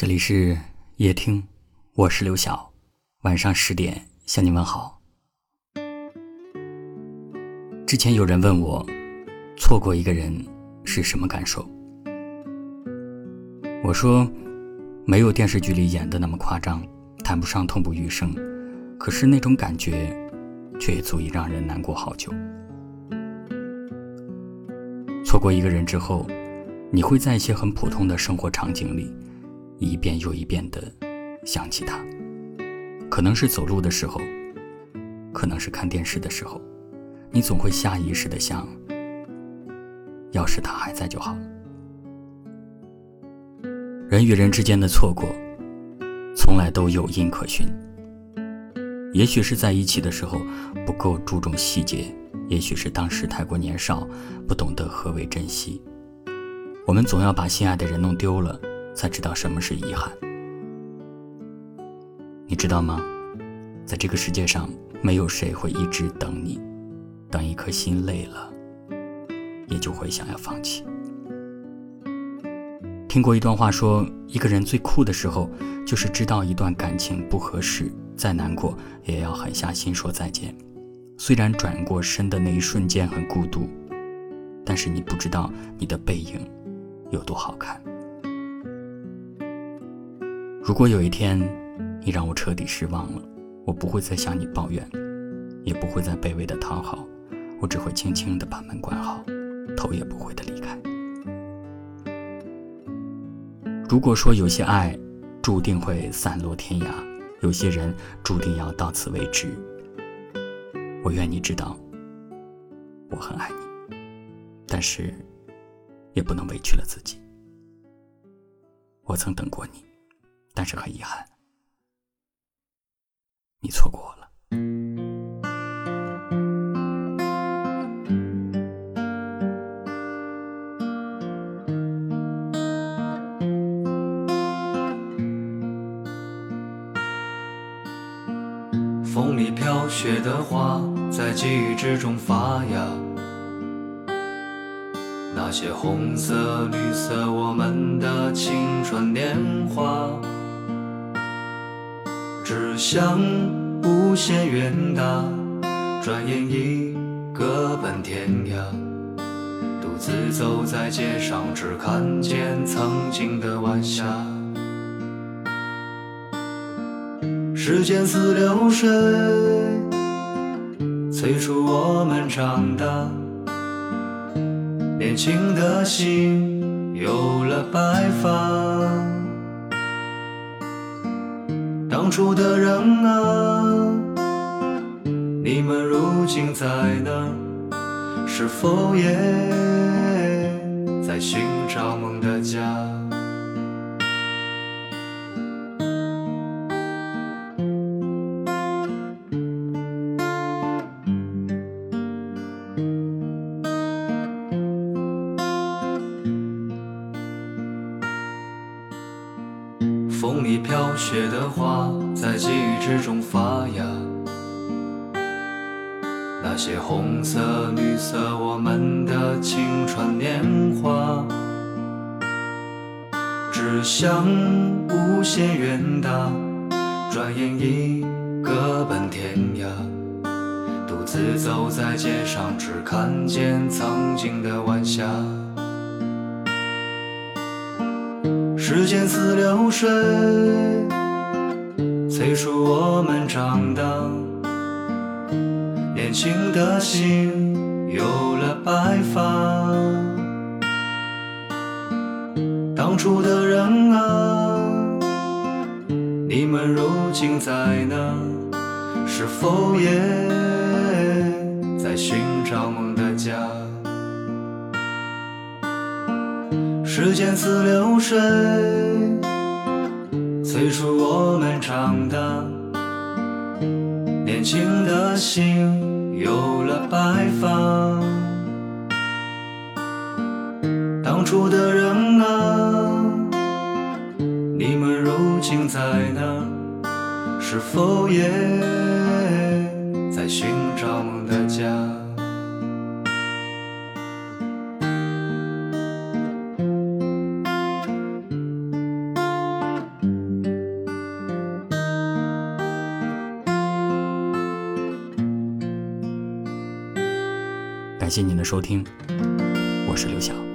这里是夜听，我是刘晓，晚上十点向你问好。之前有人问我，错过一个人是什么感受？我说，没有电视剧里演的那么夸张，谈不上痛不欲生，可是那种感觉，却也足以让人难过好久。错过一个人之后，你会在一些很普通的生活场景里。一遍又一遍的想起他，可能是走路的时候，可能是看电视的时候，你总会下意识的想：要是他还在就好。人与人之间的错过，从来都有因可循。也许是在一起的时候不够注重细节，也许是当时太过年少，不懂得何为珍惜。我们总要把心爱的人弄丢了。才知道什么是遗憾。你知道吗？在这个世界上，没有谁会一直等你，等一颗心累了，也就会想要放弃。听过一段话，说一个人最酷的时候，就是知道一段感情不合适，再难过也要狠下心说再见。虽然转过身的那一瞬间很孤独，但是你不知道你的背影有多好看。如果有一天，你让我彻底失望了，我不会再向你抱怨，也不会再卑微的讨好，我只会轻轻的把门关好，头也不回的离开。如果说有些爱注定会散落天涯，有些人注定要到此为止，我愿你知道，我很爱你，但是也不能委屈了自己。我曾等过你。但是很遗憾，你错过了。风里飘雪的花，在记忆之中发芽。那些红色、绿色，我们的青春年华。志向无限远大，转眼已各奔天涯。独自走在街上，只看见曾经的晚霞。时间似流水，催促我们长大。年轻的心有了白发。当初的人啊，你们如今在哪？是否也在寻找梦的家？风里飘雪的花，在记忆之中发芽。那些红色、绿色，我们的青春年华。志向无限远大，转眼已各奔天涯。独自走在街上，只看见曾经的晚霞。时间似流水，催促我们长大。年轻的心有了白发。当初的人啊，你们如今在哪？是否也在寻找梦的家？时间似流水，催促我们长大。年轻的心有了白发。当初的人啊，你们如今在哪？是否也感谢您的收听，我是刘晓。